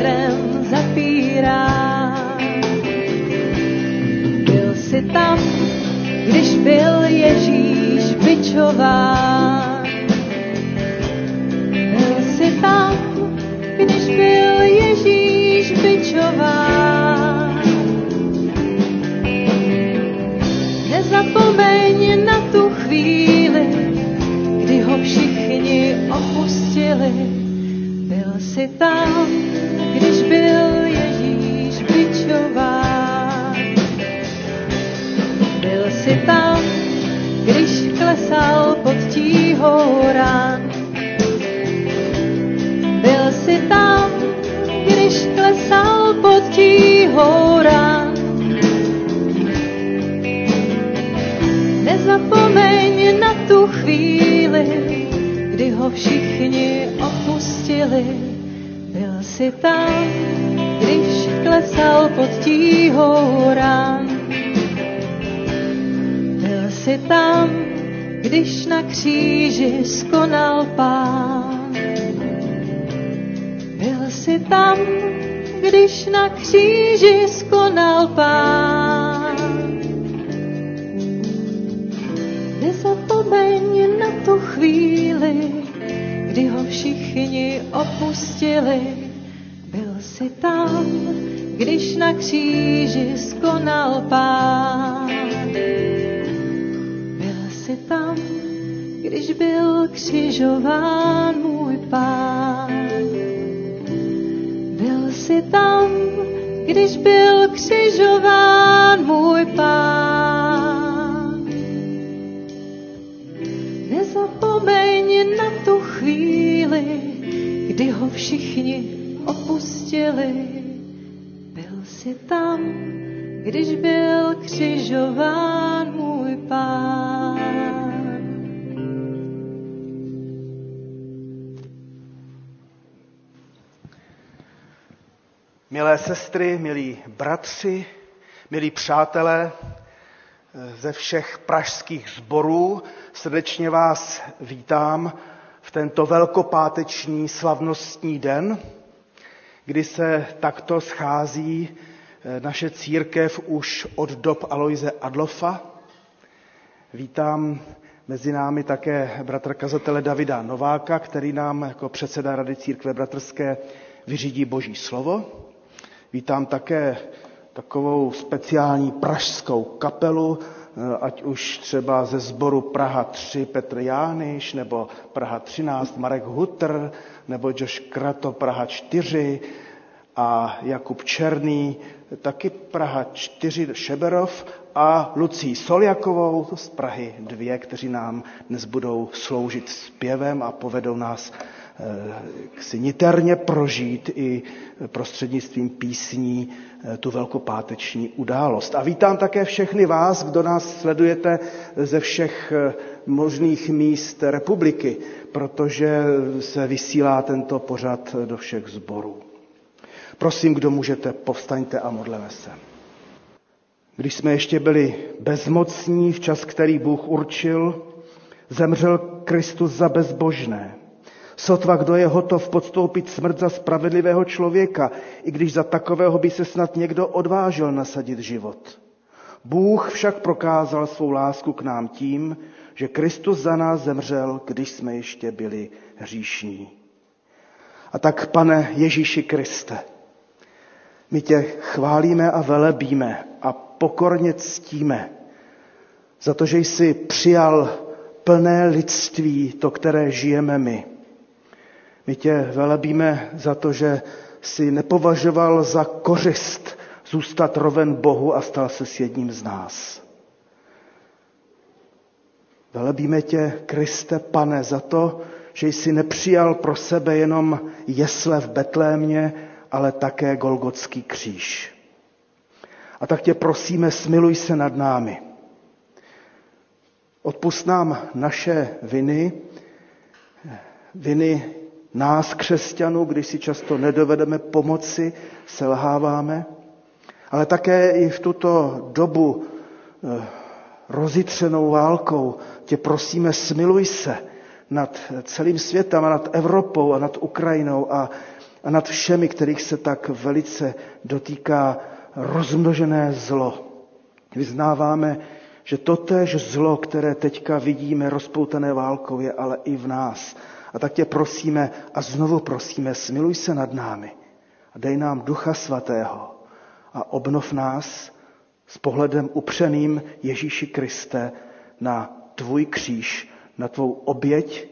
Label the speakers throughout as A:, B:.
A: byl Petrem zapírán. Byl si tam, když byl Ježíš bičován. Byl si tam, když byl Ježíš bičován. Nezapomeň na tu chvíli, kdy ho všichni opustili. Byl si tam, opustili. Byl si tam, když klesal pod tíhou rán. Byl si tam, když na kříži skonal pán. Byl si tam, když na kříži skonal pán. Nezapomeň na tu chvíli, kdy ho všichni opustili. Byl si tam, když na kříži skonal pán. Byl si tam, když byl křižován můj pán. Byl si tam, když byl křižován můj pán. Nezapomeň na chvíli, kdy ho všichni opustili. Byl si tam, když byl křižován můj pán.
B: Milé sestry, milí bratři, milí přátelé ze všech pražských sborů, srdečně vás vítám v tento velkopáteční slavnostní den, kdy se takto schází naše církev už od dob Aloise Adlofa. Vítám mezi námi také bratra kazatele Davida Nováka, který nám jako předseda Rady církve bratrské vyřídí Boží slovo. Vítám také takovou speciální pražskou kapelu, ať už třeba ze sboru Praha 3 Petr Jániš, nebo Praha 13 Marek Hutr, nebo Josh Krato Praha 4 a Jakub Černý, taky Praha 4 Šeberov a Lucí Soljakovou z Prahy 2, kteří nám dnes budou sloužit zpěvem a povedou nás si niterně prožít i prostřednictvím písní tu velkopáteční událost. A vítám také všechny vás, kdo nás sledujete ze všech možných míst republiky, protože se vysílá tento pořad do všech zborů. Prosím, kdo můžete, povstaňte a modleme se. Když jsme ještě byli bezmocní v čas, který Bůh určil, zemřel Kristus za bezbožné. Sotva kdo je hotov podstoupit smrt za spravedlivého člověka, i když za takového by se snad někdo odvážil nasadit život. Bůh však prokázal svou lásku k nám tím, že Kristus za nás zemřel, když jsme ještě byli hříšní. A tak, pane Ježíši Kriste, my tě chválíme a velebíme a pokorně ctíme za to, že jsi přijal plné lidství, to, které žijeme my. My tě velebíme za to, že si nepovažoval za kořist zůstat roven Bohu a stal se s jedním z nás. Velebíme tě, Kriste, pane, za to, že jsi nepřijal pro sebe jenom jesle v Betlémě, ale také Golgotský kříž. A tak tě prosíme, smiluj se nad námi. Odpust nám naše viny, viny nás, křesťanů, když si často nedovedeme pomoci, selháváme, ale také i v tuto dobu eh, rozitřenou válkou tě prosíme, smiluj se nad celým světem a nad Evropou a nad Ukrajinou a, a nad všemi, kterých se tak velice dotýká rozmnožené zlo. Vyznáváme, že totéž zlo, které teďka vidíme rozpoutané válkou, je ale i v nás. A tak tě prosíme a znovu prosíme, smiluj se nad námi a dej nám Ducha Svatého a obnov nás s pohledem upřeným Ježíši Kriste na tvůj kříž, na tvou oběť,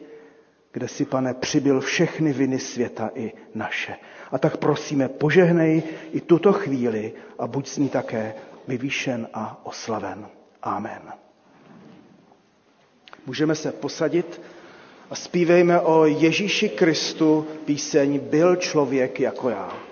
B: kde si, pane, přibyl všechny viny světa i naše. A tak prosíme, požehnej i tuto chvíli a buď s ní také vyvýšen a oslaven. Amen. Můžeme se posadit a zpívejme o Ježíši Kristu píseň Byl člověk jako já.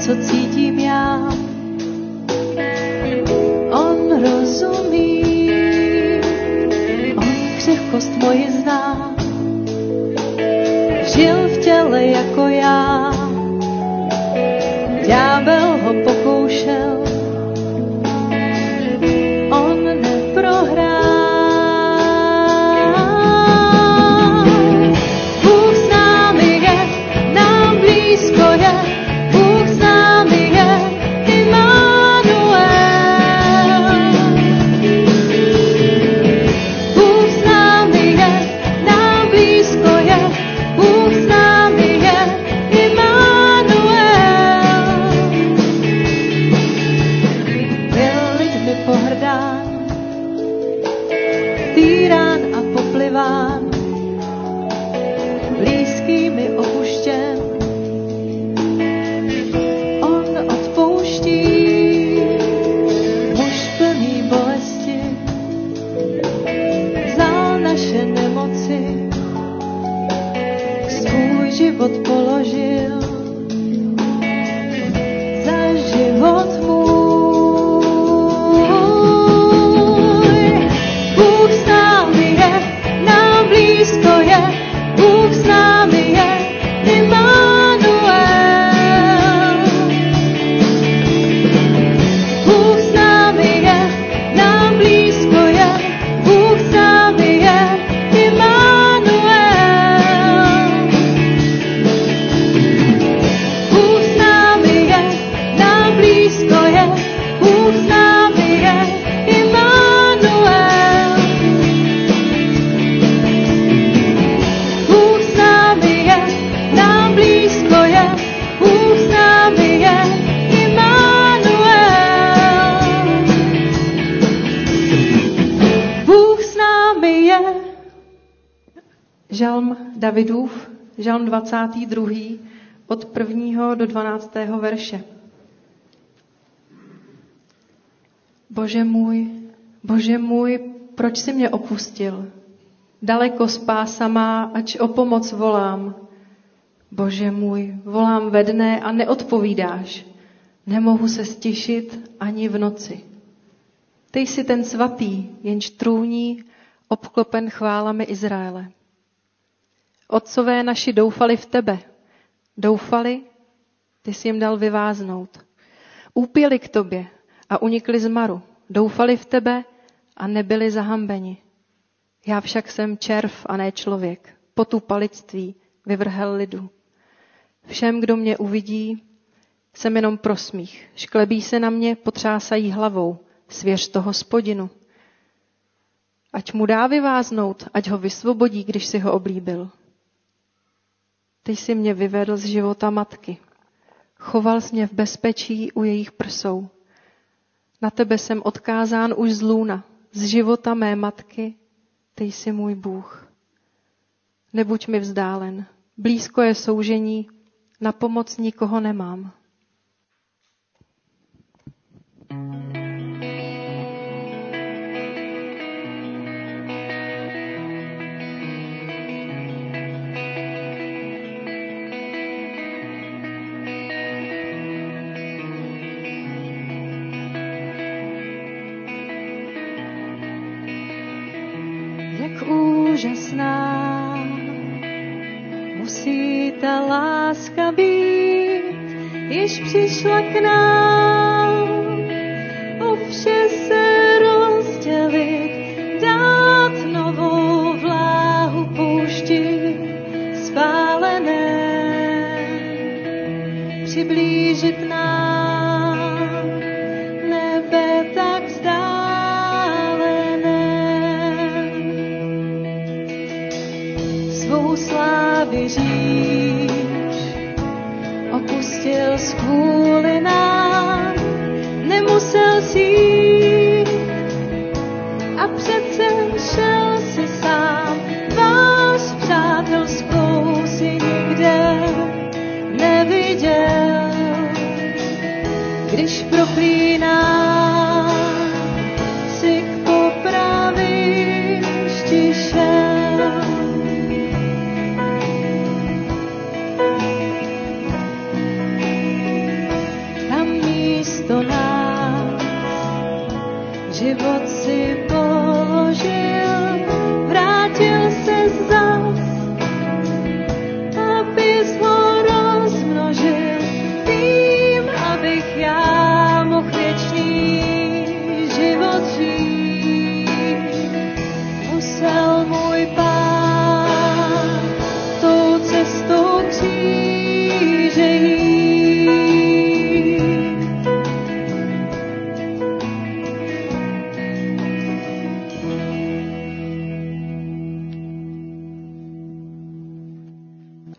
A: Co cítím já. On rozumí, on křehkost moji zná. Žil v těle jako já, ďábel verše.
C: Bože můj, Bože můj, proč jsi mě opustil? Daleko spása má, ač o pomoc volám. Bože můj, volám ve dne a neodpovídáš. Nemohu se stišit ani v noci. Ty jsi ten svatý, jenž trůní, obklopen chválami Izraele. Otcové naši doufali v tebe. Doufali, ty jsi jim dal vyváznout. Úpěli k tobě a unikli z maru. Doufali v tebe a nebyli zahambeni. Já však jsem červ a ne člověk. Potu palictví vyvrhel lidu. Všem, kdo mě uvidí, jsem jenom prosmích. Šklebí se na mě, potřásají hlavou. Svěř to hospodinu. Ať mu dá vyváznout, ať ho vysvobodí, když si ho oblíbil. Ty jsi mě vyvedl z života matky. Choval jsi mě v bezpečí u jejich prsou. Na tebe jsem odkázán už z lůna, z života mé matky, ty jsi můj Bůh. Nebuď mi vzdálen, blízko je soužení, na pomoc nikoho nemám.
A: Úžasná musí ta láska být, již přišla k nám. O vše se rozdělit, Slávy říš, opustil z kvůli nám, nemusel si jít,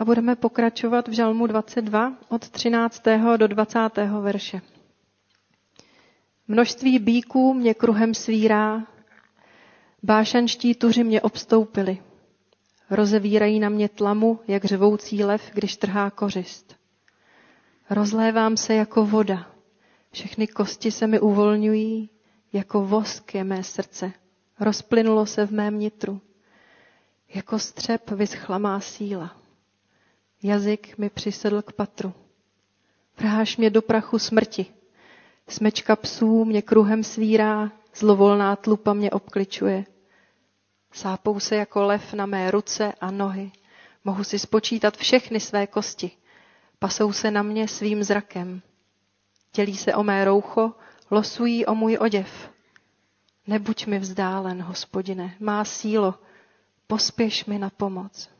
C: Budeme pokračovat v Žalmu 22 od 13. do 20. verše. Množství bíků mě kruhem svírá, bášanští tuři mě obstoupili. Rozevírají na mě tlamu, jak řvoucí lev, když trhá kořist. Rozlévám se jako voda. Všechny kosti se mi uvolňují, jako vosk je mé srdce. Rozplynulo se v mém nitru. Jako střep vyschla má síla. Jazyk mi přisedl k patru. Vrháš mě do prachu smrti. Smečka psů mě kruhem svírá, zlovolná tlupa mě obkličuje. Sápou se jako lev na mé ruce a nohy. Mohu si spočítat všechny své kosti. Pasou se na mě svým zrakem. Dělí se o mé roucho, losují o můj oděv. Nebuď mi vzdálen, hospodine, má sílo, pospěš mi na pomoc.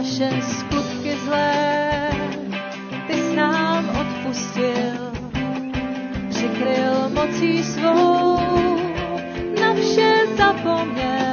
A: Naše skutky zlé, ty s nám odpustil, přikryl mocí svou, na vše zapomněl.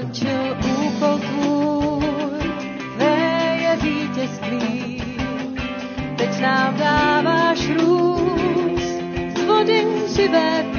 A: skončil úkol tvůj, tvé je vítězství. Teď nám dáváš růst z vody živé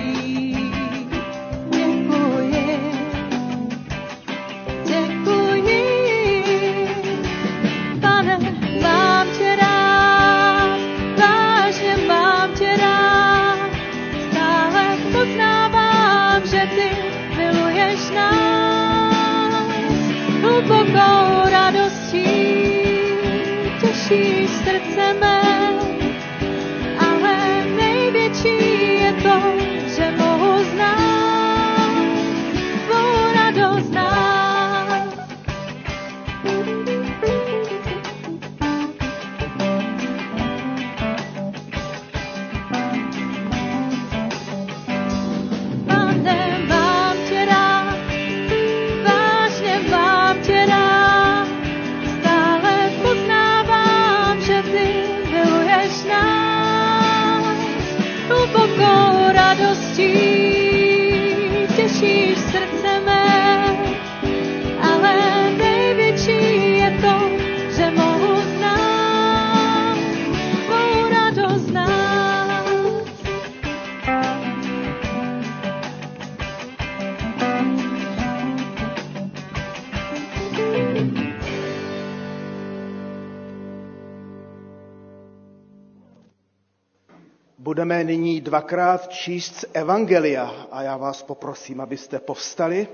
B: Budeme nyní dvakrát číst z Evangelia a já vás poprosím, abyste povstali.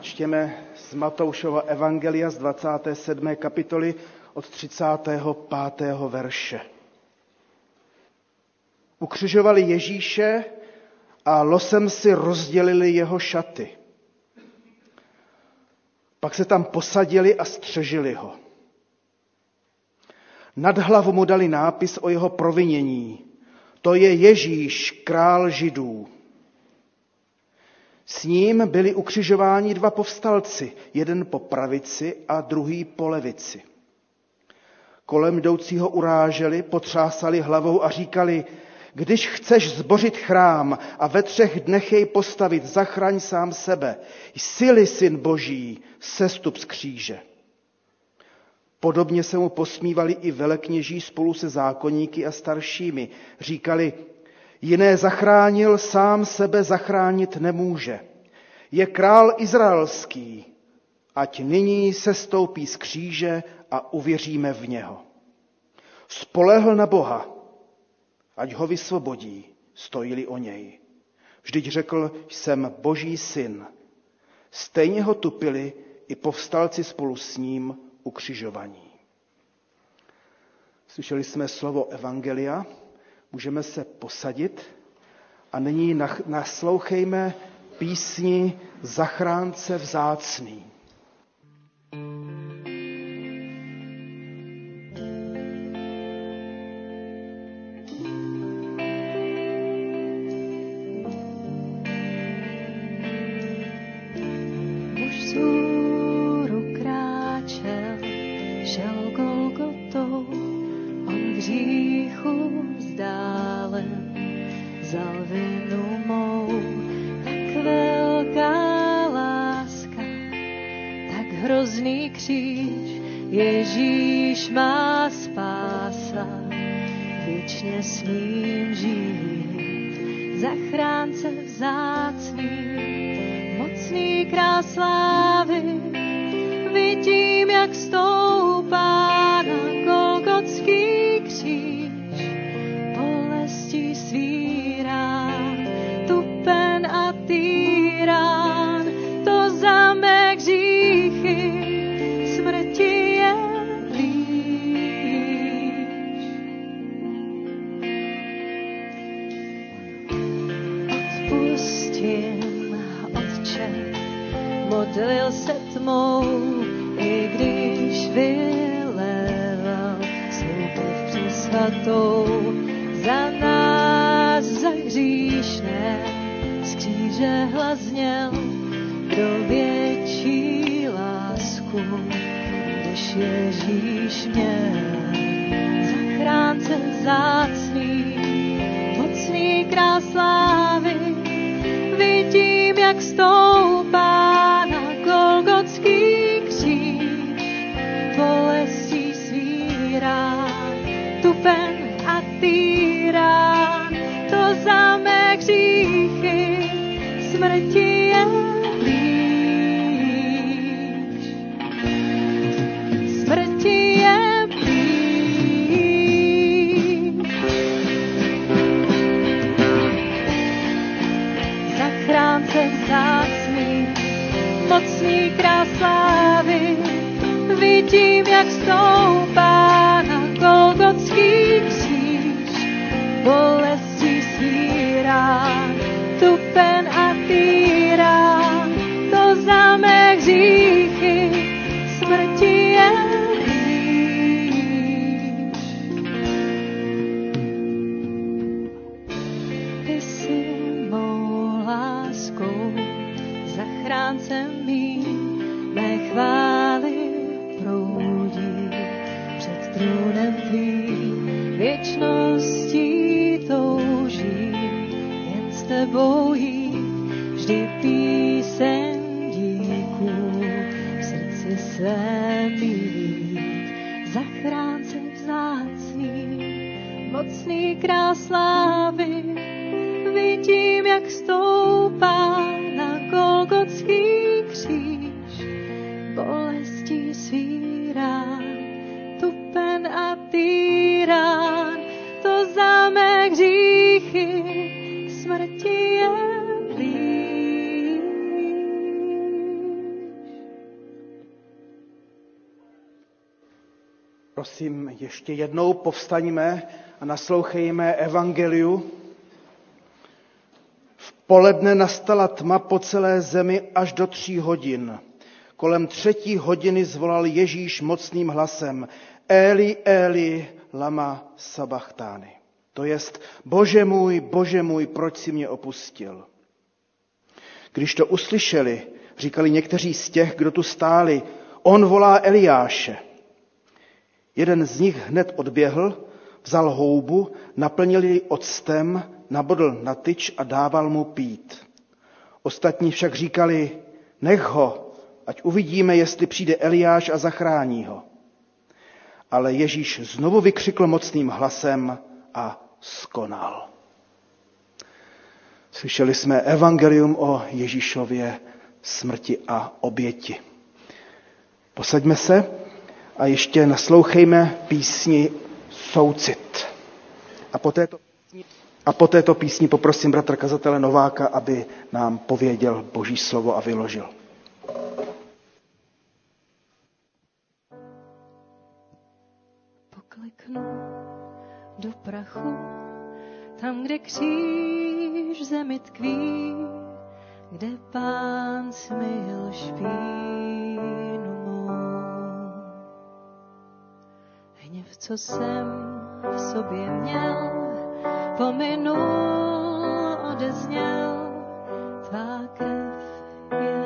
B: Čtěme z Matoušova Evangelia z 27. kapitoly od 35. verše. Ukřižovali Ježíše a losem si rozdělili jeho šaty. Pak se tam posadili a střežili ho. Nad hlavu mu dali nápis o jeho provinění. To je Ježíš, král židů. S ním byli ukřižováni dva povstalci, jeden po pravici a druhý po levici. Kolem jdoucího uráželi, potřásali hlavou a říkali, když chceš zbořit chrám a ve třech dnech jej postavit, zachraň sám sebe. Jsi syn boží, sestup z kříže. Podobně se mu posmívali i velekněží spolu se zákonníky a staršími. Říkali, jiné zachránil, sám sebe zachránit nemůže. Je král izraelský, ať nyní se stoupí z kříže a uvěříme v něho. Spolehl na Boha, ať ho vysvobodí, stojili o něj. Vždyť řekl, jsem boží syn. Stejně ho tupili i povstalci spolu s ním ukřižovaní. Slyšeli jsme slovo Evangelia, můžeme se posadit a nyní naslouchejme písni Zachránce vzácný.
A: vzdálen, vzal mocný král slávy, vidím, jak stoupá na Golgotský kříž, bolestí svírá, tupen a týrán, to za mé hříchy, smrti je blíž.
B: Prosím, ještě jednou povstaňme naslouchejme evangeliu. V poledne nastala tma po celé zemi až do tří hodin. Kolem třetí hodiny zvolal Ježíš mocným hlasem Eli, Eli, lama sabachtány. To jest, bože můj, bože můj, proč si mě opustil? Když to uslyšeli, říkali někteří z těch, kdo tu stáli, on volá Eliáše. Jeden z nich hned odběhl, vzal houbu, naplnil ji octem, nabodl na tyč a dával mu pít. Ostatní však říkali, nech ho, ať uvidíme, jestli přijde Eliáš a zachrání ho. Ale Ježíš znovu vykřikl mocným hlasem a skonal. Slyšeli jsme evangelium o Ježíšově smrti a oběti. Posaďme se a ještě naslouchejme písni Soucit. A po této, a po této písni poprosím bratra kazatele Nováka, aby nám pověděl Boží slovo a vyložil.
A: Pokleknu do prachu, tam, kde kříž zemi tkví, kde pán smil špínu Hněv, co jsem v sobě měl, pominul, odezněl, tvá krev je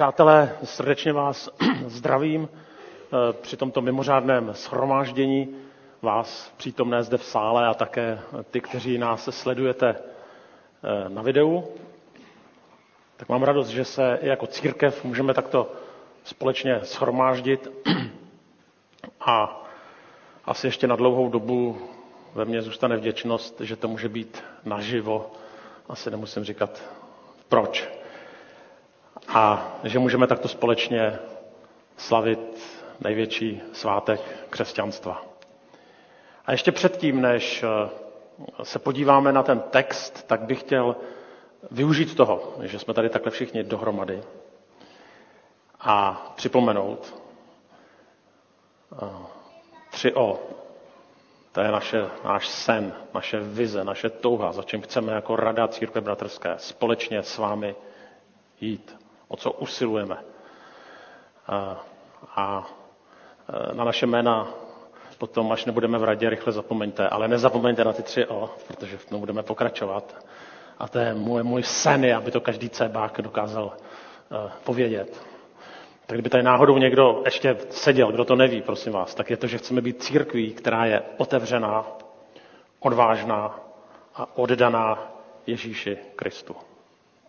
D: přátelé, srdečně vás zdravím eh, při tomto mimořádném shromáždění vás přítomné zde v sále a také ty, kteří nás sledujete eh, na videu. Tak mám radost, že se i jako církev můžeme takto společně shromáždit a asi ještě na dlouhou dobu ve mně zůstane vděčnost, že to může být naživo. Asi nemusím říkat proč a že můžeme takto společně slavit největší svátek křesťanstva. A ještě předtím, než eh, se podíváme na ten text, tak bych chtěl využít toho, že jsme tady takhle všichni dohromady a připomenout eh, tři o. To je naše, náš sen, naše vize, naše touha, za čím chceme jako Rada Církve Bratrské společně s vámi jít o co usilujeme. A, a e, na naše jména potom, až nebudeme v radě, rychle zapomeňte. Ale nezapomeňte na ty tři O, protože v tom budeme pokračovat. A to je můj, můj sen, aby to každý cébák dokázal uh, povědět. Tak kdyby tady náhodou někdo ještě seděl, kdo to neví, prosím vás, tak je to, že chceme být církví, která je otevřená, odvážná a oddaná Ježíši Kristu.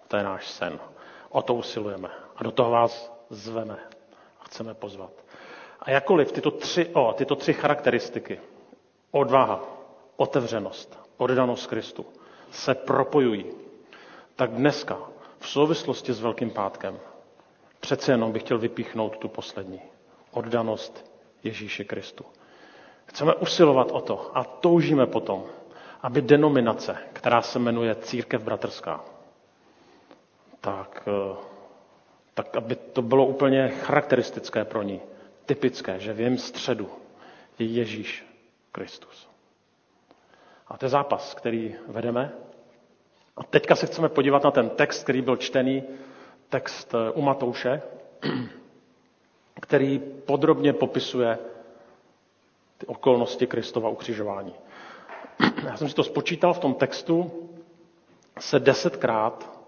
D: To je náš sen. O to usilujeme. A do toho vás zveme a chceme pozvat. A jakkoliv tyto tři O, tyto tři charakteristiky, odvaha, otevřenost, oddanost Kristu, se propojují, tak dneska v souvislosti s Velkým pátkem přece jenom bych chtěl vypíchnout tu poslední. Oddanost Ježíši Kristu. Chceme usilovat o to a toužíme potom, aby denominace, která se jmenuje Církev bratrská, tak, eh, tak aby to bylo úplně charakteristické pro ní, typické, že v jejím středu je Ježíš Kristus. A to je zápas, který vedeme A teďka se chceme podívat na ten text, který byl čtený, text eh, u Matouše, který podrobně popisuje ty okolnosti Kristova ukřižování. Já jsem si to spočítal v tom textu, se desetkrát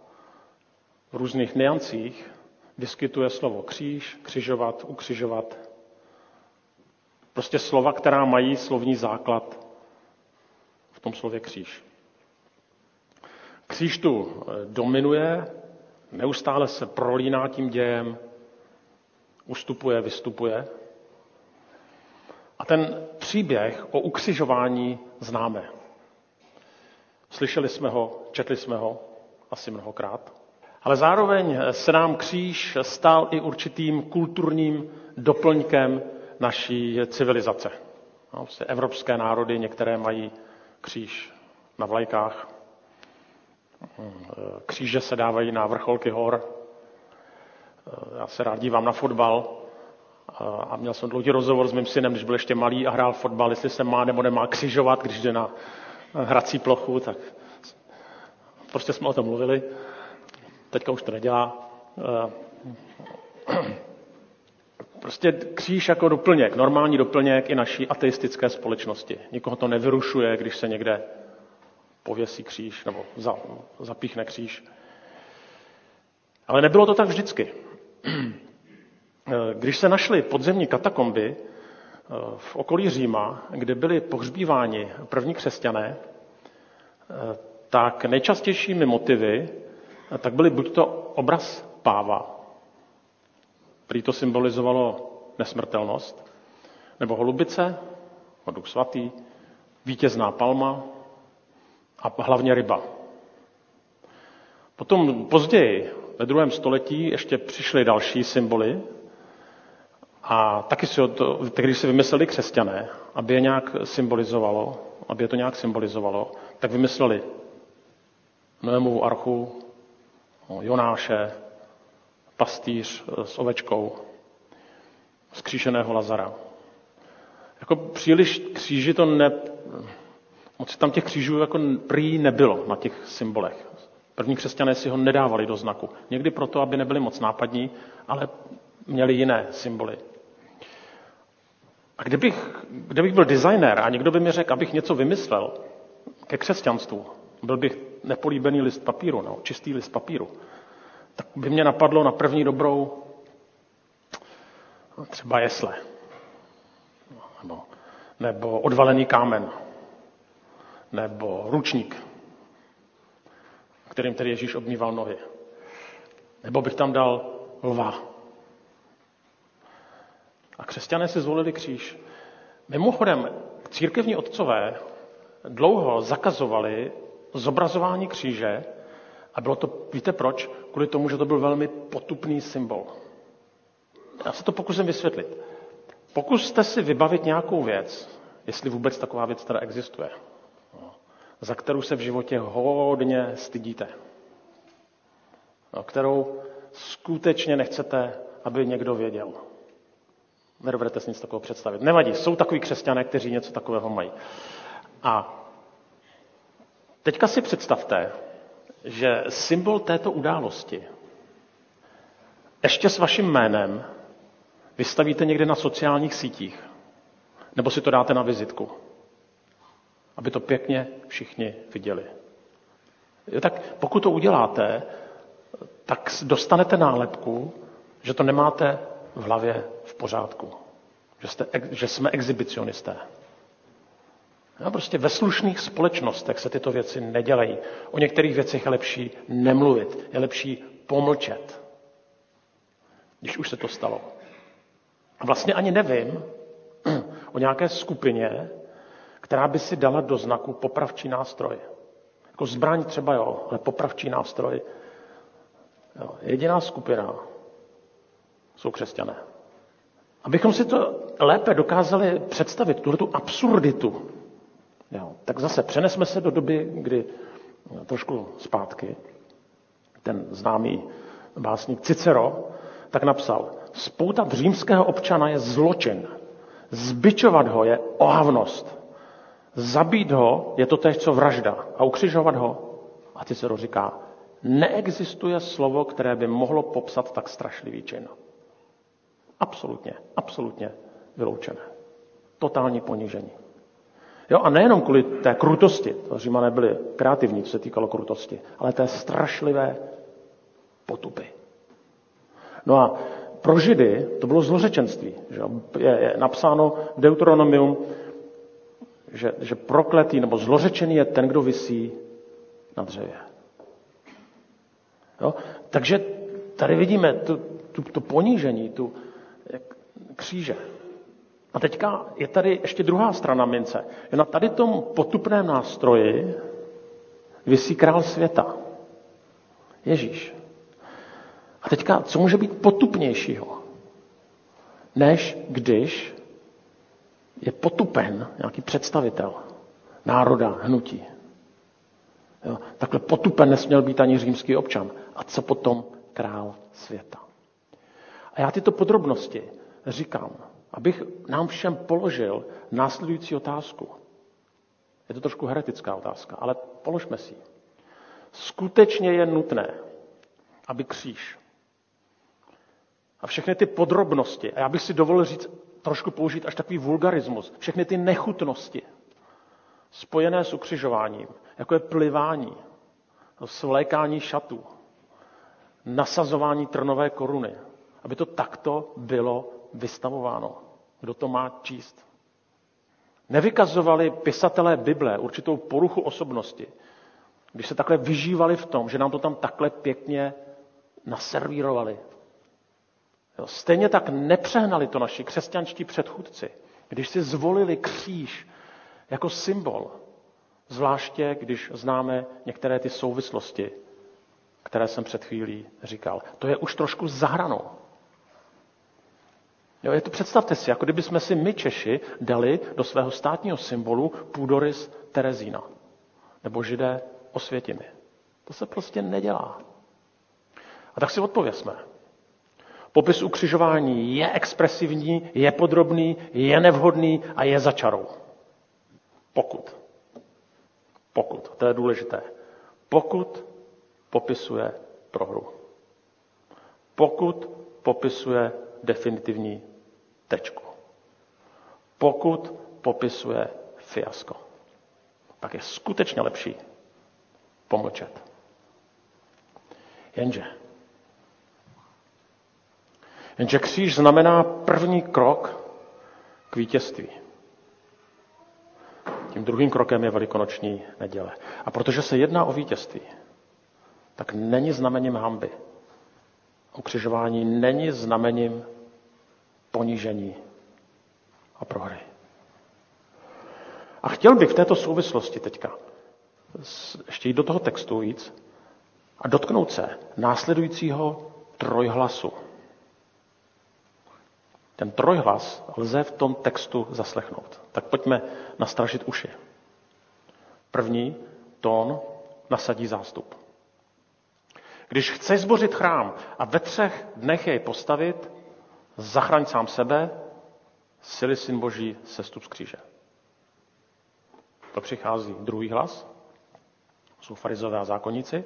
D: v různých niancích vyskytuje slovo kříž, křižovat, ukřižovat. Prostě slova, která mají slovní základ v tom slově kříž. Kříž tu eh, dominuje, neustále se prolíná tím dějem, ustupuje, vystupuje. A ten příběh o ukřižování známe. Slyšeli jsme ho, četli jsme ho asi mnohokrát. Ale zároveň se nám kříž stal i určitým kulturním doplňkem naší civilizace. No, vlastně evropské národy, některé mají kříž na vlajkách, kříže se dávají na vrcholky hor. Já se rád dívám na fotbal a měl jsem dlouhý rozhovor s mým synem, když byl ještě malý a hrál fotbal, jestli se má nebo nemá křižovat, když jde na hrací plochu, tak prostě jsme o tom mluvili. Teďka už to nedělá. Prostě kříž jako doplněk, normální doplněk i naší ateistické společnosti. Nikoho to nevyrušuje, když se někde pověsí kříž nebo za, zapíchne kříž. Ale nebylo to tak vždycky. Když se našly podzemní katakomby eh, v okolí Říma, kde byli pohřbíváni první křesťané, eh, tak nejčastějšími motivy eh, tak byly buď to obraz páva, který to symbolizovalo nesmrtelnost, nebo holubice, duch svatý, vítězná palma a hlavně ryba. Potom později, ve druhém století, ještě přišly další symboly, a taky si to, když si vymysleli křesťané, aby je nějak symbolizovalo, aby je to nějak symbolizovalo, tak vymysleli Noémovu archu, Jonáše, pastýř eh, s ovečkou, zkříšeného Lazara. Jako příliš kříži to ne... Moc tam těch křížů jako prý nebylo na těch symbolech. První křesťané si ho nedávali do znaku. Někdy proto, aby nebyli moc nápadní, ale měli jiné symboly. A kdybych, kdybych byl designér a někdo by mi řekl, abych něco vymyslel ke křesťanstvu, byl bych nepolíbený list papíru, no, čistý list papíru, tak by mě napadlo na první dobrou třeba jesle. Nebo, nebo odvalený kámen. Nebo ručník, kterým tedy Ježíš obmýval nohy. Nebo bych tam dal lva. A křesťané si zvolili kříž. Mimochodem, církevní otcové dlouho zakazovali zobrazování kříže a bylo to, víte proč? Kvůli tomu, že to byl velmi potupný symbol. Já se to pokusím vysvětlit. Pokuste si vybavit nějakou věc, jestli vůbec taková věc teda existuje, za kterou se v životě hodně stydíte, kterou skutečně nechcete, aby někdo věděl. Nedovedete si nic takového představit. Nevadí, jsou takový křesťané, kteří něco takového mají. A teďka si představte, že symbol této události ještě s vaším jménem vystavíte někde na sociálních sítích, nebo si to dáte na vizitku, aby to pěkně všichni viděli. Tak pokud to uděláte, tak dostanete nálepku, že to nemáte v hlavě v pořádku. Že, jste, že jsme exhibicionisté. No, prostě ve slušných společnostech se tyto věci nedělají. O některých věcech je lepší nemluvit, je lepší pomlčet, když už se to stalo. A vlastně ani nevím o nějaké skupině, která by si dala do znaku popravčí nástroj. Jako zbraň třeba jo, ale popravčí nástroj. Jo, jediná skupina jsou křesťané. Abychom si to lépe dokázali představit, tuhle tu absurditu, jo, tak zase přenesme se do doby, kdy trošku zpátky, ten známý básník Cicero, tak napsal, spoutat římského občana je zločin, zbičovat ho je ohavnost, zabít ho je to tež co vražda a ukřižovat ho A Cicero říká, neexistuje slovo, které by mohlo popsat tak strašlivý čin. Absolutně, absolutně vyloučené. Totální ponížení. Jo, a nejenom kvůli té krutosti, to Římané byli kreativní, co se týkalo krutosti, ale té strašlivé potupy. No a pro Židy to bylo zlořečenství. Že? Je, je napsáno v Deuteronomium, že, že prokletý nebo zlořečený je ten, kdo visí na dřevě. Jo? Takže tady vidíme tu, tu, to ponížení, tu kříže. A teďka je tady ještě druhá strana mince. Na tady tom potupném nástroji visí král světa. Ježíš. A teďka, co může být potupnějšího, než když je potupen nějaký představitel národa, hnutí. Jo, takhle potupen nesměl být ani římský občan. A co potom král světa. A já tyto podrobnosti říkám, abych nám všem položil následující otázku. Je to trošku heretická otázka, ale položme si Skutečně je nutné, aby kříž a všechny ty podrobnosti, a já bych si dovolil říct, trošku použít až takový vulgarismus, všechny ty nechutnosti spojené s ukřižováním, jako je plivání, svlékání šatů, nasazování trnové koruny, aby to takto bylo vystavováno. Kdo to má číst? Nevykazovali pisatelé Bible určitou poruchu osobnosti, když se takhle vyžívali v tom, že nám to tam takhle pěkně naservírovali. Jo, stejně tak nepřehnali to naši křesťanští předchůdci, když si zvolili kříž jako symbol, zvláště když známe některé ty souvislosti, které jsem před chvílí říkal. To je už trošku zahranou. Jo, je to představte si, jako kdyby jsme si my Češi dali do svého státního symbolu půdorys Terezína nebo židé Osvětimi. To se prostě nedělá. A tak si odpověsme. Popis ukřižování je expresivní, je podrobný, je nevhodný a je začarou. Pokud. Pokud. To je důležité. Pokud popisuje prohru. Pokud popisuje definitivní tečku. Pokud popisuje fiasko. Tak je skutečně lepší pomlčet. Jenže. Jenže kříž znamená první krok k vítězství. Tím druhým krokem je velikonoční neděle. A protože se jedná o vítězství, tak není znamením hamby. Ukřižování není znamením ponížení a prohry. A chtěl bych v této souvislosti teďka ještě jít do toho textu víc a dotknout se následujícího trojhlasu. Ten trojhlas lze v tom textu zaslechnout. Tak pojďme nastražit uši. První tón nasadí zástup. Když chceš zbořit chrám a ve třech dnech jej postavit, zachraň sám sebe, sily syn Boží sestup z kříže. To přichází druhý hlas, jsou farizové a zákonníci.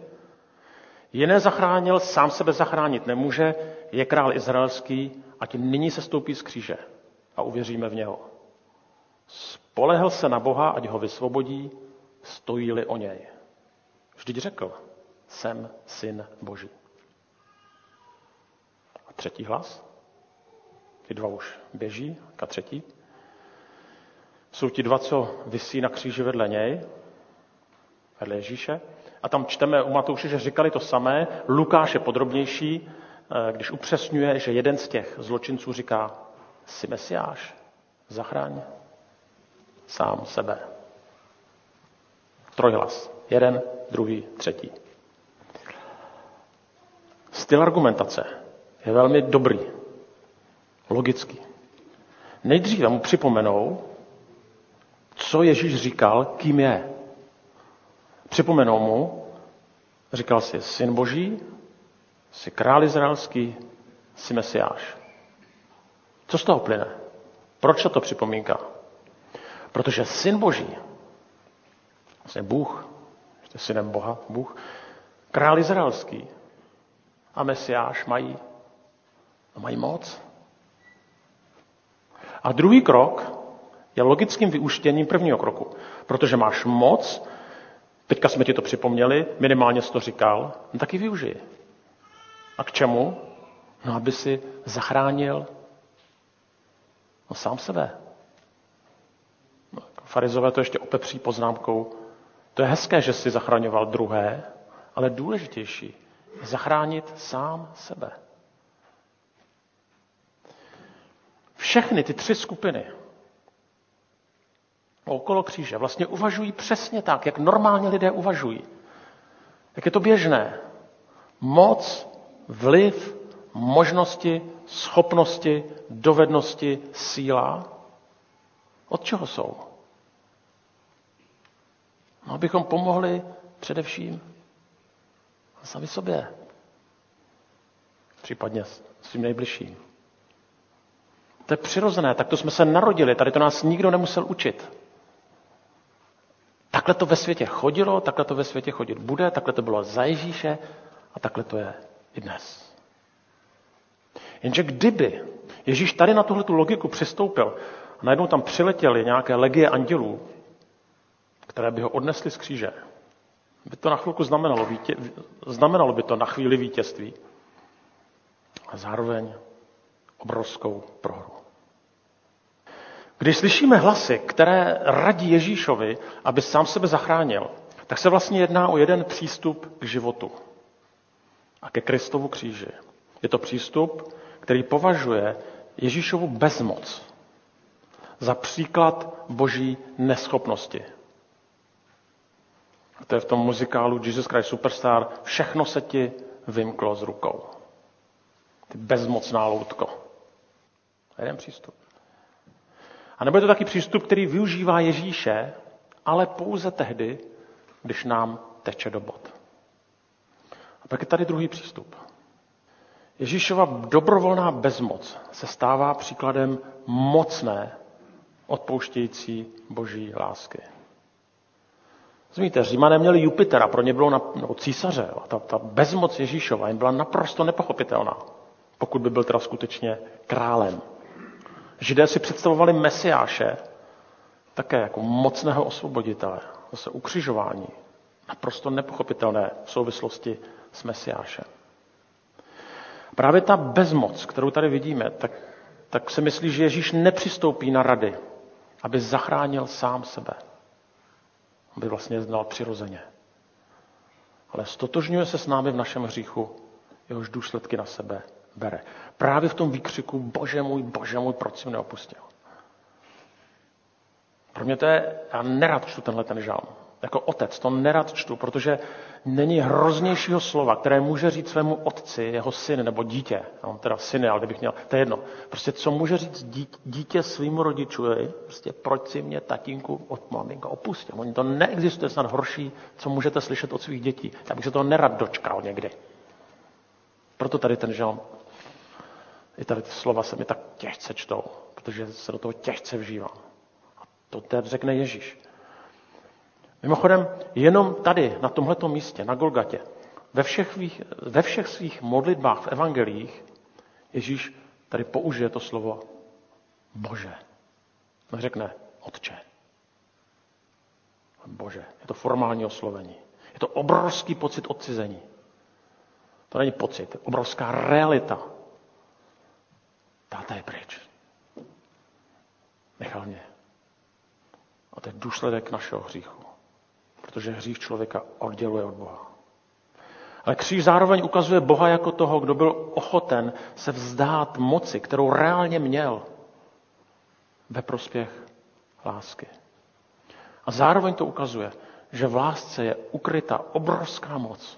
D: Jiné zachránil, sám sebe zachránit nemůže, je král izraelský, ať nyní se stoupí z kříže a uvěříme v něho. Spolehl se na Boha, ať ho vysvobodí, stojí-li o něj. Vždyť řekl, jsem syn Boží. A třetí hlas, ty dva už běží, a třetí. Jsou ti dva, co vysí na kříži vedle něj, vedle Ježíše. A tam čteme u Matouše, že říkali to samé. Lukáš je podrobnější, eh, když upřesňuje, že jeden z těch zločinců říká, jsi mesiáš, zachráň sám sebe. Trojhlas. Jeden, druhý, třetí. Styl argumentace je velmi dobrý, logický. Nejdříve mu připomenou, co Ježíš říkal, kým je. Připomenou mu, říkal si, syn boží, jsi král izraelský, jsi mesiáš. Co z toho plyne? Proč to připomínka? Protože syn boží, vlastně Bůh, Jste synem Boha, Bůh. Král izraelský a Mesiáš mají, mají moc. A druhý krok je logickým vyúštěním prvního kroku. Protože máš moc, teďka jsme ti to připomněli, minimálně jsi to říkal, no tak ji využij. A k čemu? No, aby si zachránil no, sám sebe. No, farizové to ještě opepří poznámkou. To je hezké, že si zachraňoval druhé, ale důležitější je zachránit sám sebe. Všechny ty tři skupiny okolo kříže vlastně uvažují přesně tak, jak normálně lidé uvažují. Jak je to běžné. Moc, vliv, možnosti, schopnosti, dovednosti, síla. Od čeho jsou? No, abychom pomohli především sami sobě. Případně svým nejbližším. To je přirozené, tak to jsme se narodili, tady to nás nikdo nemusel učit. Takhle to ve světě chodilo, takhle to ve světě chodit bude, takhle to bylo za Ježíše a takhle to je i dnes. Jenže kdyby Ježíš tady na tuhle logiku přistoupil a najednou tam přiletěly nějaké legie andělů, které by ho odnesly z kříže, by to na chvilku znamenalo, vítě, znamenalo by to na chvíli vítězství a zároveň obrovskou prohru. Když slyšíme hlasy, které radí Ježíšovi, aby sám sebe zachránil, tak se vlastně jedná o jeden přístup k životu a ke Kristovu kříži. Je to přístup, který považuje Ježíšovu bezmoc za příklad boží neschopnosti. A to je v tom muzikálu Jesus Christ Superstar. Všechno se ti vymklo z rukou. Ty bezmocná loutko. Jeden přístup. A nebo je to taky přístup, který využívá Ježíše, ale pouze tehdy, když nám teče do bod. A pak je tady druhý přístup. Ježíšova dobrovolná bezmoc se stává příkladem mocné, odpouštějící boží lásky. Zmíte, Římané měli Jupitera, pro ně bylo na, nebo císaře. A ta, ta bezmoc Ježíšova jim byla naprosto nepochopitelná, pokud by byl teda skutečně králem. Židé si představovali Mesiáše také jako mocného osvoboditele, zase ukřižování. Naprosto nepochopitelné v souvislosti s Mesiášem. Právě ta bezmoc, kterou tady vidíme, tak, tak se myslí, že Ježíš nepřistoupí na rady, aby zachránil sám sebe. Aby vlastně znal přirozeně. Ale stotožňuje se s námi v našem hříchu, jehož důsledky na sebe bere. Právě v tom výkřiku, bože můj, bože můj, proč jsi mě opustil? Pro mě to je, já nerad čtu tenhle ten žál. Jako otec to nerad čtu, protože není hroznějšího slova, které může říct svému otci, jeho syn nebo dítě. On teda syny, ale kdybych měl, to je jedno. Prostě co může říct dítě svýmu rodičovi, prostě proč si mě tatínku od maminka opustil. Oni to neexistuje snad horší, co můžete slyšet od svých dětí. Já bych se toho nerad dočkal někdy. Proto tady ten žalm i tady ty slova se mi tak těžce čtou, protože se do toho těžce vžívám. A to teď řekne Ježíš. Mimochodem, jenom tady, na tomhleto místě, na Golgatě, ve všech, svých, ve všech svých modlitbách v evangelích, Ježíš tady použije to slovo Bože. Neřekne Otče. Bože. Je to formální oslovení. Je to obrovský pocit odcizení. To není pocit, obrovská realita Táta je pryč. Nechal mě. A to je důsledek našeho hříchu. Protože hřích člověka odděluje od Boha. Ale kříž zároveň ukazuje Boha jako toho, kdo byl ochoten se vzdát moci, kterou reálně měl ve prospěch lásky. A zároveň to ukazuje, že v lásce je ukryta obrovská moc,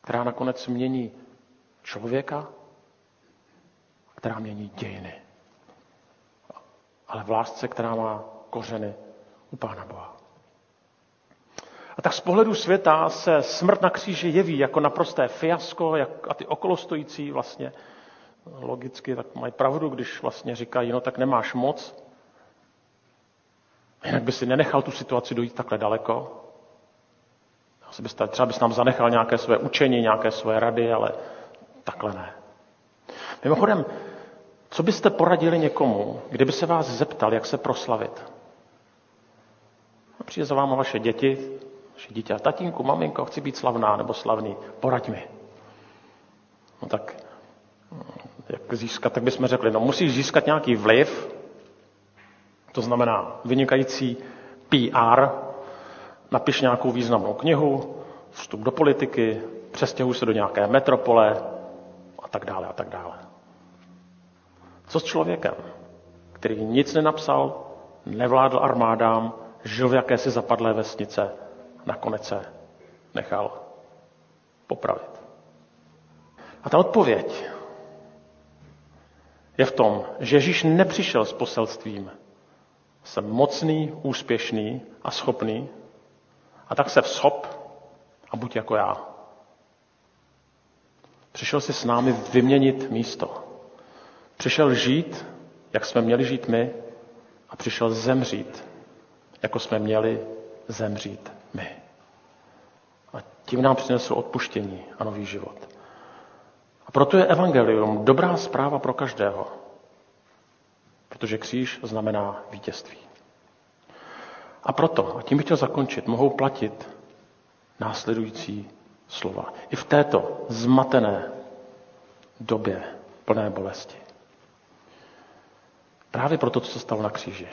D: která nakonec mění člověka která mění dějiny. Ale v lásce, která má kořeny u Pána Boha. A tak z pohledu světa se smrt na kříži jeví jako naprosté fiasko jak, a ty okolostojící vlastně logicky tak mají pravdu, když vlastně říkají, no tak nemáš moc, jinak by si nenechal tu situaci dojít takhle daleko. Byste, třeba bys nám zanechal nějaké své učení, nějaké své rady, ale takhle ne. Mimochodem, co byste poradili někomu, kdyby se vás zeptal, jak se proslavit? Přijde za váma vaše děti, vaše dítě, tatínku, maminko, chci být slavná nebo slavný, poraď mi. No tak, jak získat, tak bychom řekli, no musíš získat nějaký vliv, to znamená vynikající PR, napiš nějakou významnou knihu, vstup do politiky, přestěhuj se do nějaké metropole a tak dále a tak dále. Co s člověkem, který nic nenapsal, nevládl armádám, žil v jakési zapadlé vesnice, nakonec se nechal popravit. A ta odpověď je v tom, že Ježíš nepřišel s poselstvím. Jsem mocný, úspěšný a schopný, a tak se vzhop a buď jako já. Přišel si s námi vyměnit místo. Přišel žít, jak jsme měli žít my, a přišel zemřít, jako jsme měli zemřít my. A tím nám přinesl odpuštění a nový život. A proto je evangelium dobrá zpráva pro každého, protože kříž znamená vítězství. A proto, a tím bych chtěl zakončit, mohou platit následující slova. I v této zmatené době plné bolesti. Právě proto, co se stalo na kříži.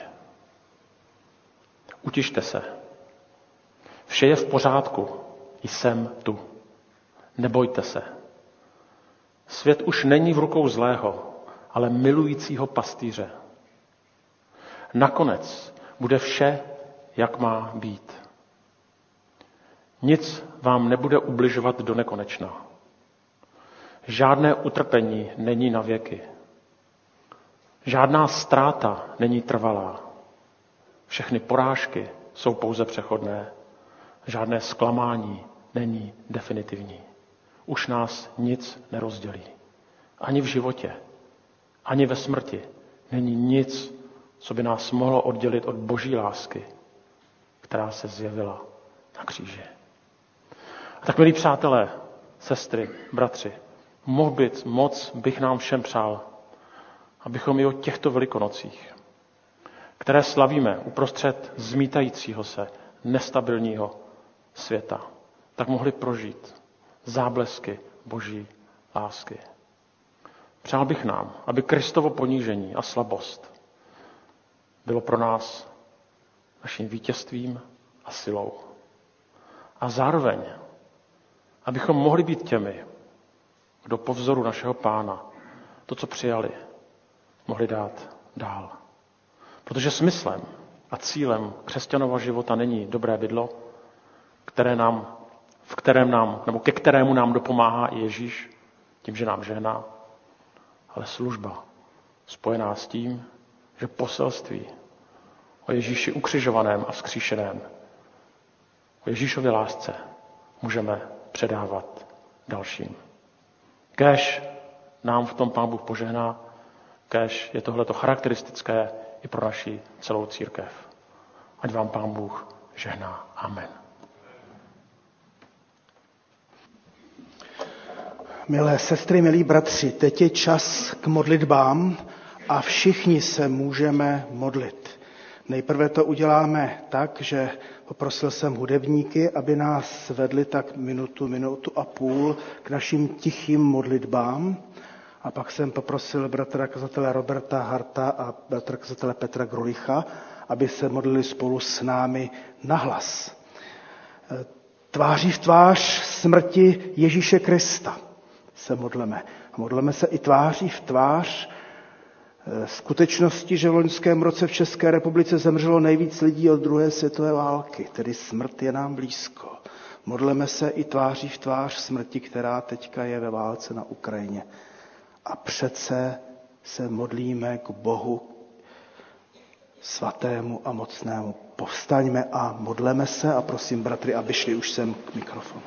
D: Utište se. Vše je v pořádku. Jsem tu. Nebojte se. Svět už není v rukou zlého, ale milujícího pastýře. Nakonec bude vše, jak má být. Nic vám nebude ubližovat do nekonečna. Žádné utrpení není na věky. Žádná ztráta není trvalá. Všechny porážky jsou pouze přechodné. Žádné zklamání není definitivní. Už nás nic nerozdělí. Ani v životě, ani ve smrti není nic, co by nás mohlo oddělit od boží lásky, která se zjevila na kříži. A tak, milí přátelé, sestry, bratři, být, moc bych nám všem přál, abychom i o těchto velikonocích, které slavíme uprostřed zmítajícího se, nestabilního světa, tak mohli prožít záblesky boží lásky. Přál bych nám, aby Kristovo ponížení a slabost bylo pro nás naším vítězstvím a silou. A zároveň, abychom mohli být těmi, kdo po vzoru našeho pána to, co přijali, mohli dát dál. Protože smyslem a cílem křesťanova života není dobré bydlo, které nám, v kterém nám, nebo ke kterému nám dopomáhá i Ježíš, tím, že nám žehná, ale služba spojená s tím, že poselství o Ježíši ukřižovaném a vzkříšeném, o Ježíšově lásce můžeme předávat dalším. Kéž nám v tom Pán Bůh požehná, kéž je tohleto charakteristické i pro naši celou církev. Ať vám Pán Bůh žehná. Amen.
B: Milé sestry, milí bratři, teď je čas k modlitbám a všichni se můžeme modlit. Nejprve to uděláme tak, že poprosil jsem hudebníky, aby nás vedli tak minutu, minutu a půl k našim tichým modlitbám. A pak jsem poprosil bratra kazatele Roberta Harta a bratra kazatele Petra Grulicha, aby se modlili spolu s námi nahlas. Tváří v tvář smrti Ježíše Krista se modleme. A modleme se i tváří v tvář eh, skutečnosti, že v loňském roce v České republice zemřelo nejvíc lidí od druhé světové války, tedy smrt je nám blízko. Modleme se i tváří v tvář smrti, která teďka je ve válce na Ukrajině. A přece se modlíme k Bohu svatému a mocnému. Povstaňme a modleme se a prosím bratry, aby šli už sem k mikrofonu.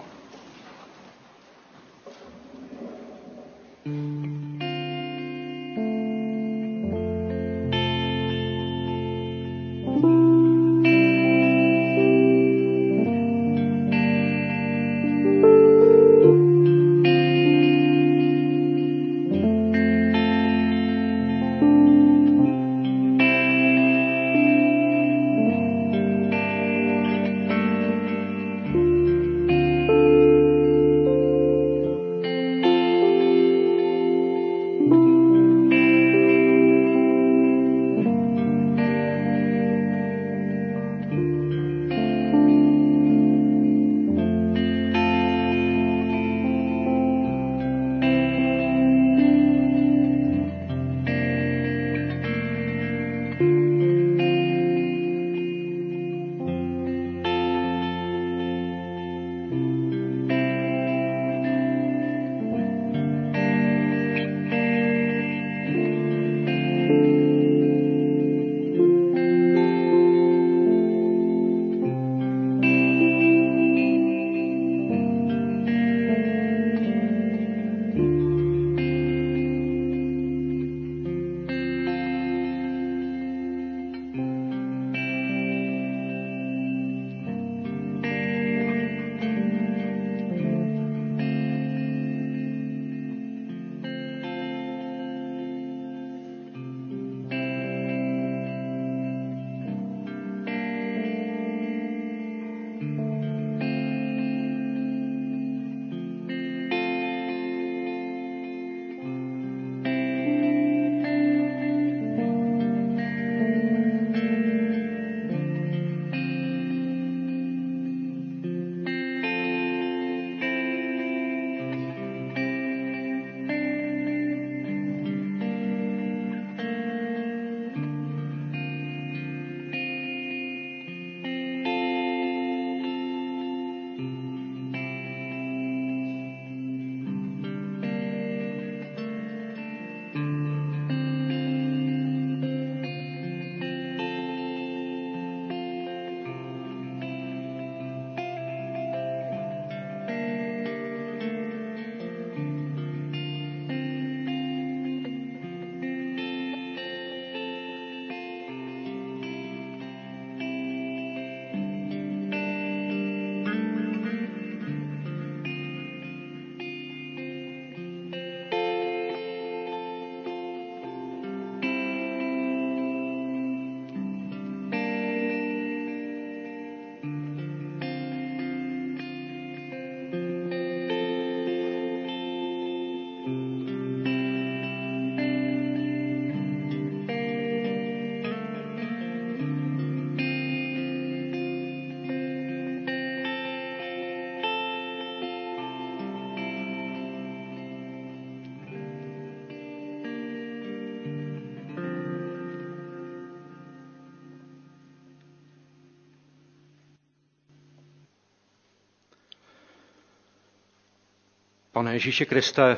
E: Pane Ježíši Kriste,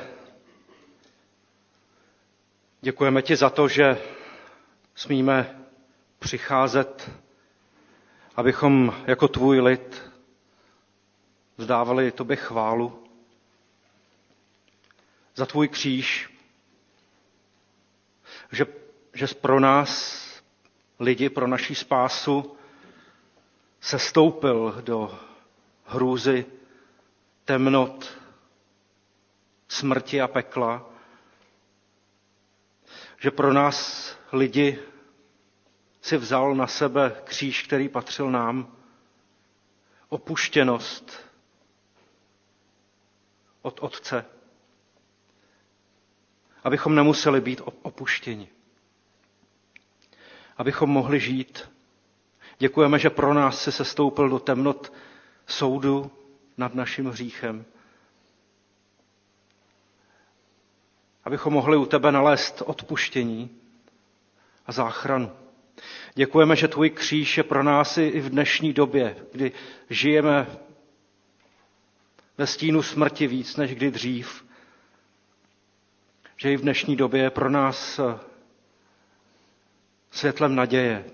E: děkujeme ti za to, že smíme přicházet, abychom jako tvůj lid vzdávali tobě chválu. Za tvůj kříž, že, že pro nás, lidi, pro naší spásu, se stoupil do hrůzy, temnot, smrti a pekla, že pro nás lidi si vzal na sebe kříž, který patřil nám, opuštěnost od Otce, abychom nemuseli být opuštěni, abychom mohli žít. Děkujeme, že pro nás se sestoupil do temnot soudu nad naším hříchem. Abychom mohli u tebe nalézt odpuštění a záchranu. Děkujeme, že tvůj kříž je pro nás i v dnešní době, kdy žijeme ve stínu smrti víc než kdy dřív. Že i v dnešní době je pro nás světlem naděje.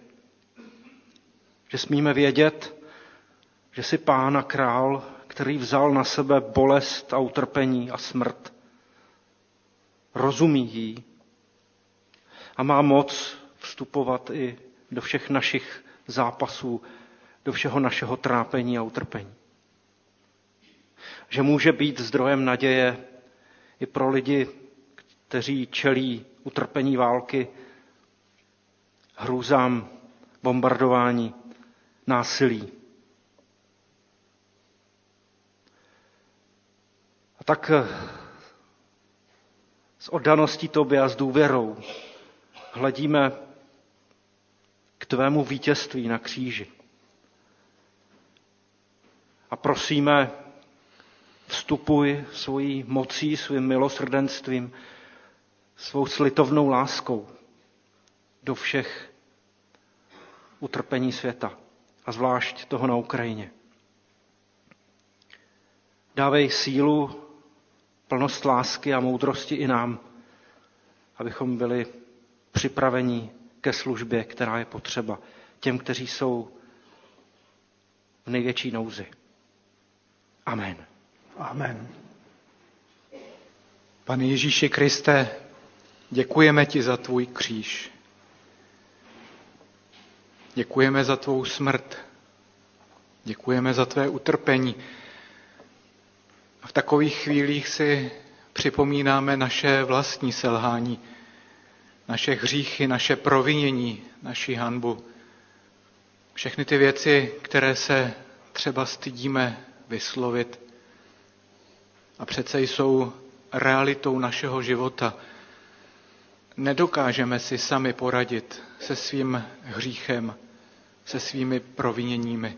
E: Že smíme vědět, že jsi pán a král, který vzal na sebe bolest a utrpení a smrt. Rozumí jí a má moc vstupovat i do všech našich zápasů, do všeho našeho trápení a utrpení. Že může být zdrojem naděje i pro lidi, kteří čelí utrpení války, hrůzám, bombardování, násilí. A tak s oddaností tobě a s důvěrou hledíme k tvému vítězství na kříži. A prosíme, vstupuj svojí mocí, svým milosrdenstvím, svou slitovnou láskou do všech utrpení světa a zvlášť toho na Ukrajině. Dávej sílu, plnost lásky a moudrosti i nám, abychom byli připraveni ke službě, která je potřeba těm, kteří jsou v největší nouzi. Amen.
B: Amen.
F: Pane Ježíši Kriste, děkujeme ti za tvůj kříž. Děkujeme za tvou smrt. Děkujeme za tvé utrpení. V takových chvílích si připomínáme naše vlastní selhání, naše hříchy, naše provinění, naši hanbu. Všechny ty věci, které se třeba stydíme vyslovit a přece jsou realitou našeho života. Nedokážeme si sami poradit se svým hříchem, se svými proviněními.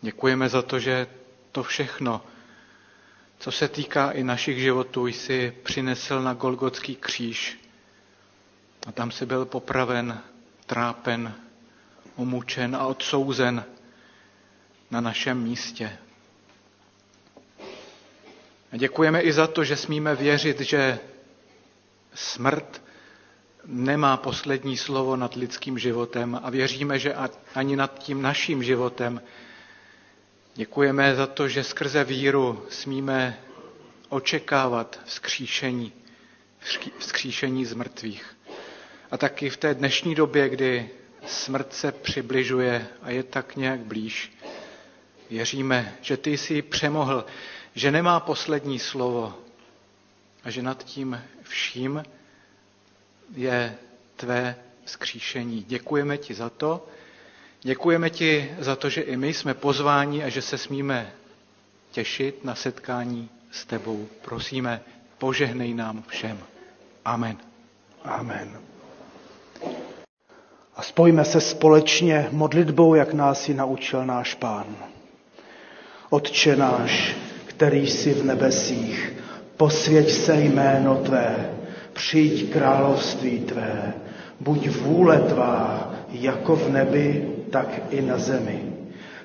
F: Děkujeme za to, že to všechno co se týká i našich životů, jsi přinesl na Golgotský kříž a tam si byl popraven, trápen, umučen a odsouzen na našem místě. A děkujeme i za to, že smíme věřit, že smrt nemá poslední slovo nad lidským životem a věříme, že ani nad tím naším životem Děkujeme za to, že skrze víru smíme očekávat vzkříšení, vzkříšení z mrtvých. A taky v té dnešní době, kdy smrt se přibližuje a je tak nějak blíž, věříme, že ty jsi přemohl, že nemá poslední slovo a že nad tím vším je tvé vzkříšení. Děkujeme ti za to Děkujeme ti za to, že i my jsme pozváni a že se smíme těšit na setkání s tebou. Prosíme, požehnej nám všem. Amen.
B: Amen. A spojíme se společně modlitbou, jak nás ji naučil náš Pán. Otče náš, který jsi v nebesích, posvěď se jméno Tvé, přijď království Tvé, buď vůle Tvá, jako v nebi, tak i na zemi.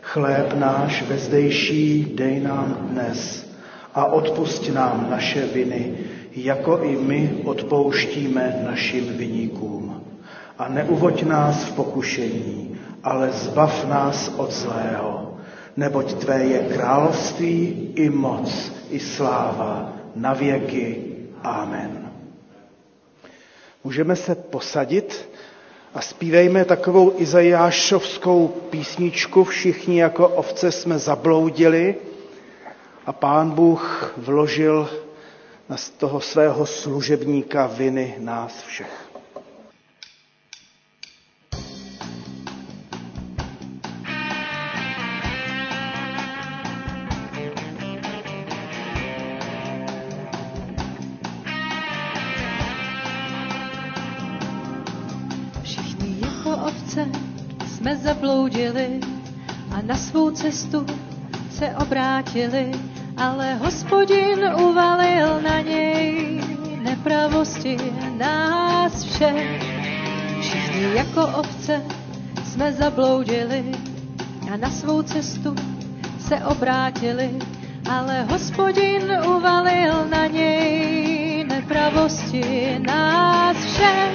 B: Chléb náš vezdejší dej nám dnes a odpust nám naše viny, jako i my odpouštíme našim viníkům. A neuvoď nás v pokušení, ale zbav nás od zlého, neboť Tvé je království i moc, i sláva na věky. Amen. Můžeme se posadit a zpívejme takovou izajášovskou písničku Všichni jako ovce jsme zabloudili a pán Bůh vložil na toho svého služebníka viny nás všech.
A: Zabloudili a na svou cestu se obrátili, ale hospodin uvalil na něj nepravosti nás všech. Všichni jako ovce jsme zabloudili a na svou cestu se obrátili, ale hospodin uvalil na něj nepravosti nás všech.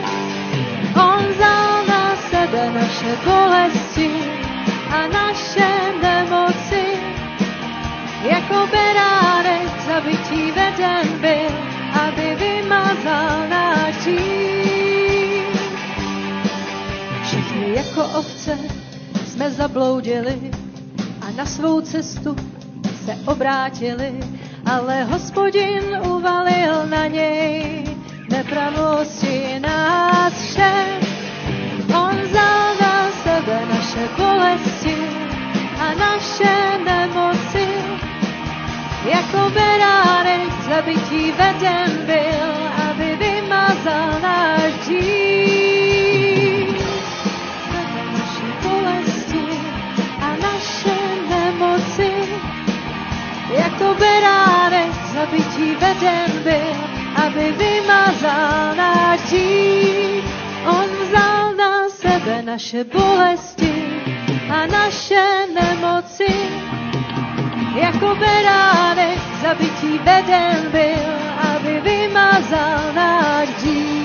A: On vzal na sebe naše bolesti a naše nemoci. Jako beránek zabití veden byl, aby vymazal náš. Všichni jako ovce jsme zabloudili a na svou cestu se obrátili, ale hospodin uvalil na něj nepravosti nás všech. On vzal na sebe naše bolesti a naše nemoci. Jako beránek zabití veden byl, aby vymazal náš dřív. Naše bolesti a naše nemoci. Jako beránek zabití veden byl, aby vymazal náš dřív. On vzal na sebe naše bolesti a naše nemoci. Jako beránek zabití veden byl, aby vymazal náš dřív.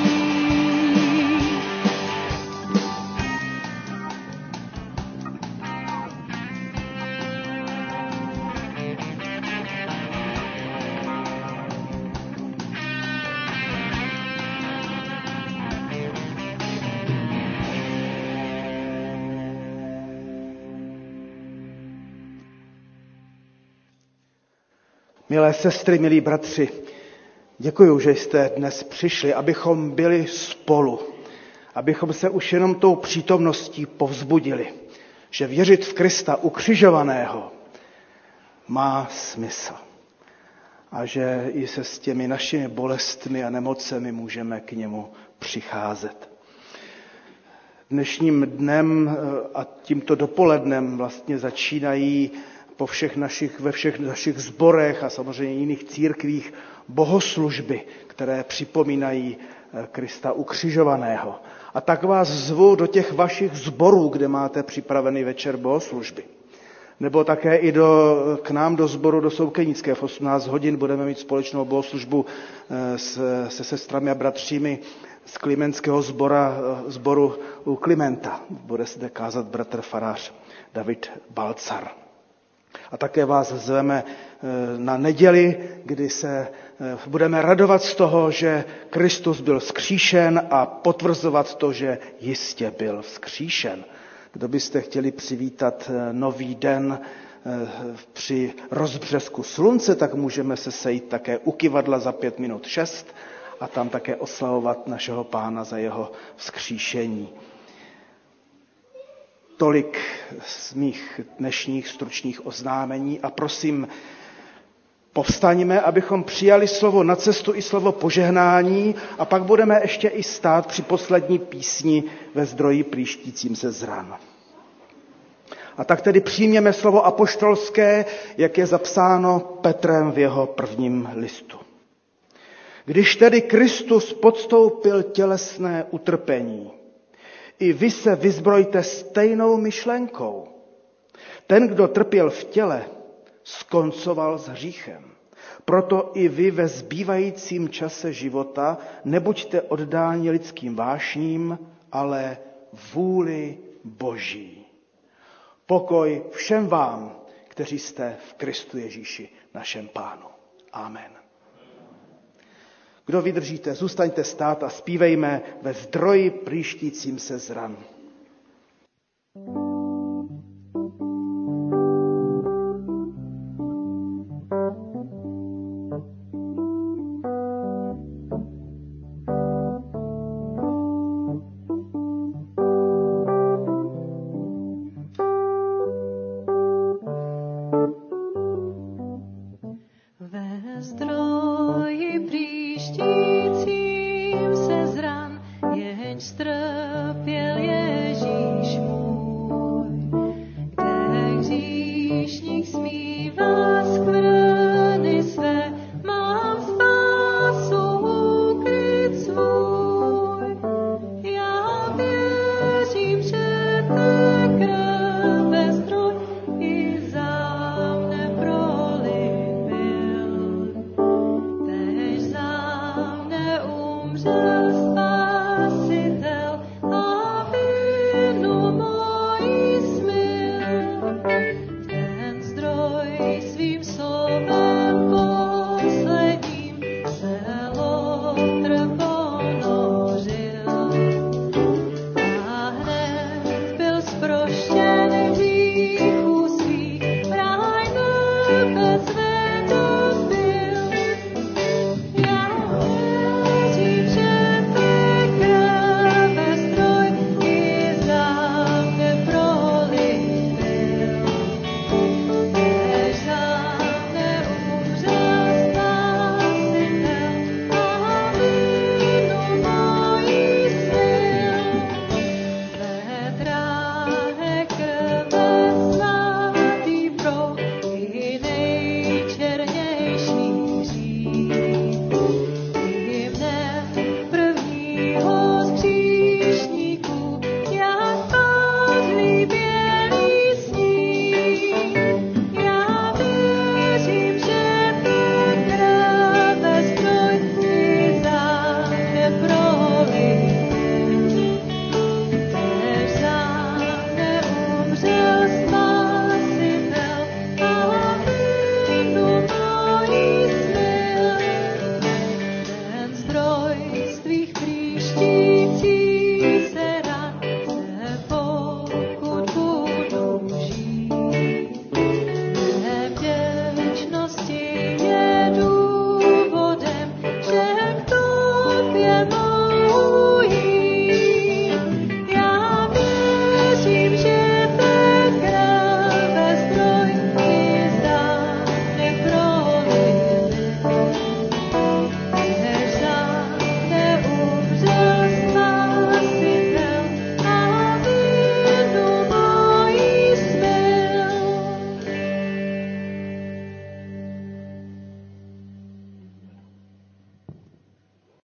B: Milé sestry, milí bratři, děkuji, že jste dnes přišli, abychom byli spolu, abychom se už jenom tou přítomností povzbudili, že věřit v Krista ukřižovaného má smysl a že i se s těmi našimi bolestmi a nemocemi můžeme k němu přicházet. Dnešním dnem a tímto dopolednem vlastně začínají po všech našich, ve všech našich zborech a samozřejmě jiných církvích bohoslužby, které připomínají eh, Krista ukřižovaného. A tak vás zvu do těch vašich zborů, kde máte připravený večer bohoslužby. Nebo také i do, k nám do sboru do Soukenické. V 18 hodin budeme mít společnou bohoslužbu eh, se, se sestrami a bratřími z Klimenského zbora, eh, zboru u Klimenta. Bude zde kázat bratr farář David Balcar. A také vás zveme eh, na neděli, kdy se eh, budeme radovat z toho, že Kristus byl skříšen a potvrzovat to, že jistě byl skříšen. Kdo byste chtěli přivítat eh, nový den při rozbřesku slunce, tak můžeme se sejít také u kivadla za pět minut šest a tam také oslavovat našeho pána za jeho vzkříšení. Tolik z mých dnešních stručných oznámení a prosím, povstaňme, abychom přijali slovo na cestu i slovo požehnání a pak budeme ještě i stát při poslední písni ve zdroji plíštícím se zran. A tak tedy přijměme slovo apoštolské, jak je zapsáno Petrem v jeho prvním listu. Když tedy Kristus podstoupil tělesné utrpení, i vy se vyzbrojte stejnou myšlenkou. Ten, kdo trpěl v těle, skoncoval s hříchem, Proto i vy ve zbývajícím čase života nebuďte oddáni lidským vášním, ale vůli Boží. Pokoj všem vám, kteří jste v Kristu Ježíši, našem Pánu. Amen. Kdo vydržíte, zůstaňte stát a zpívejme ve zdroji příštícím se zran.
A: Bez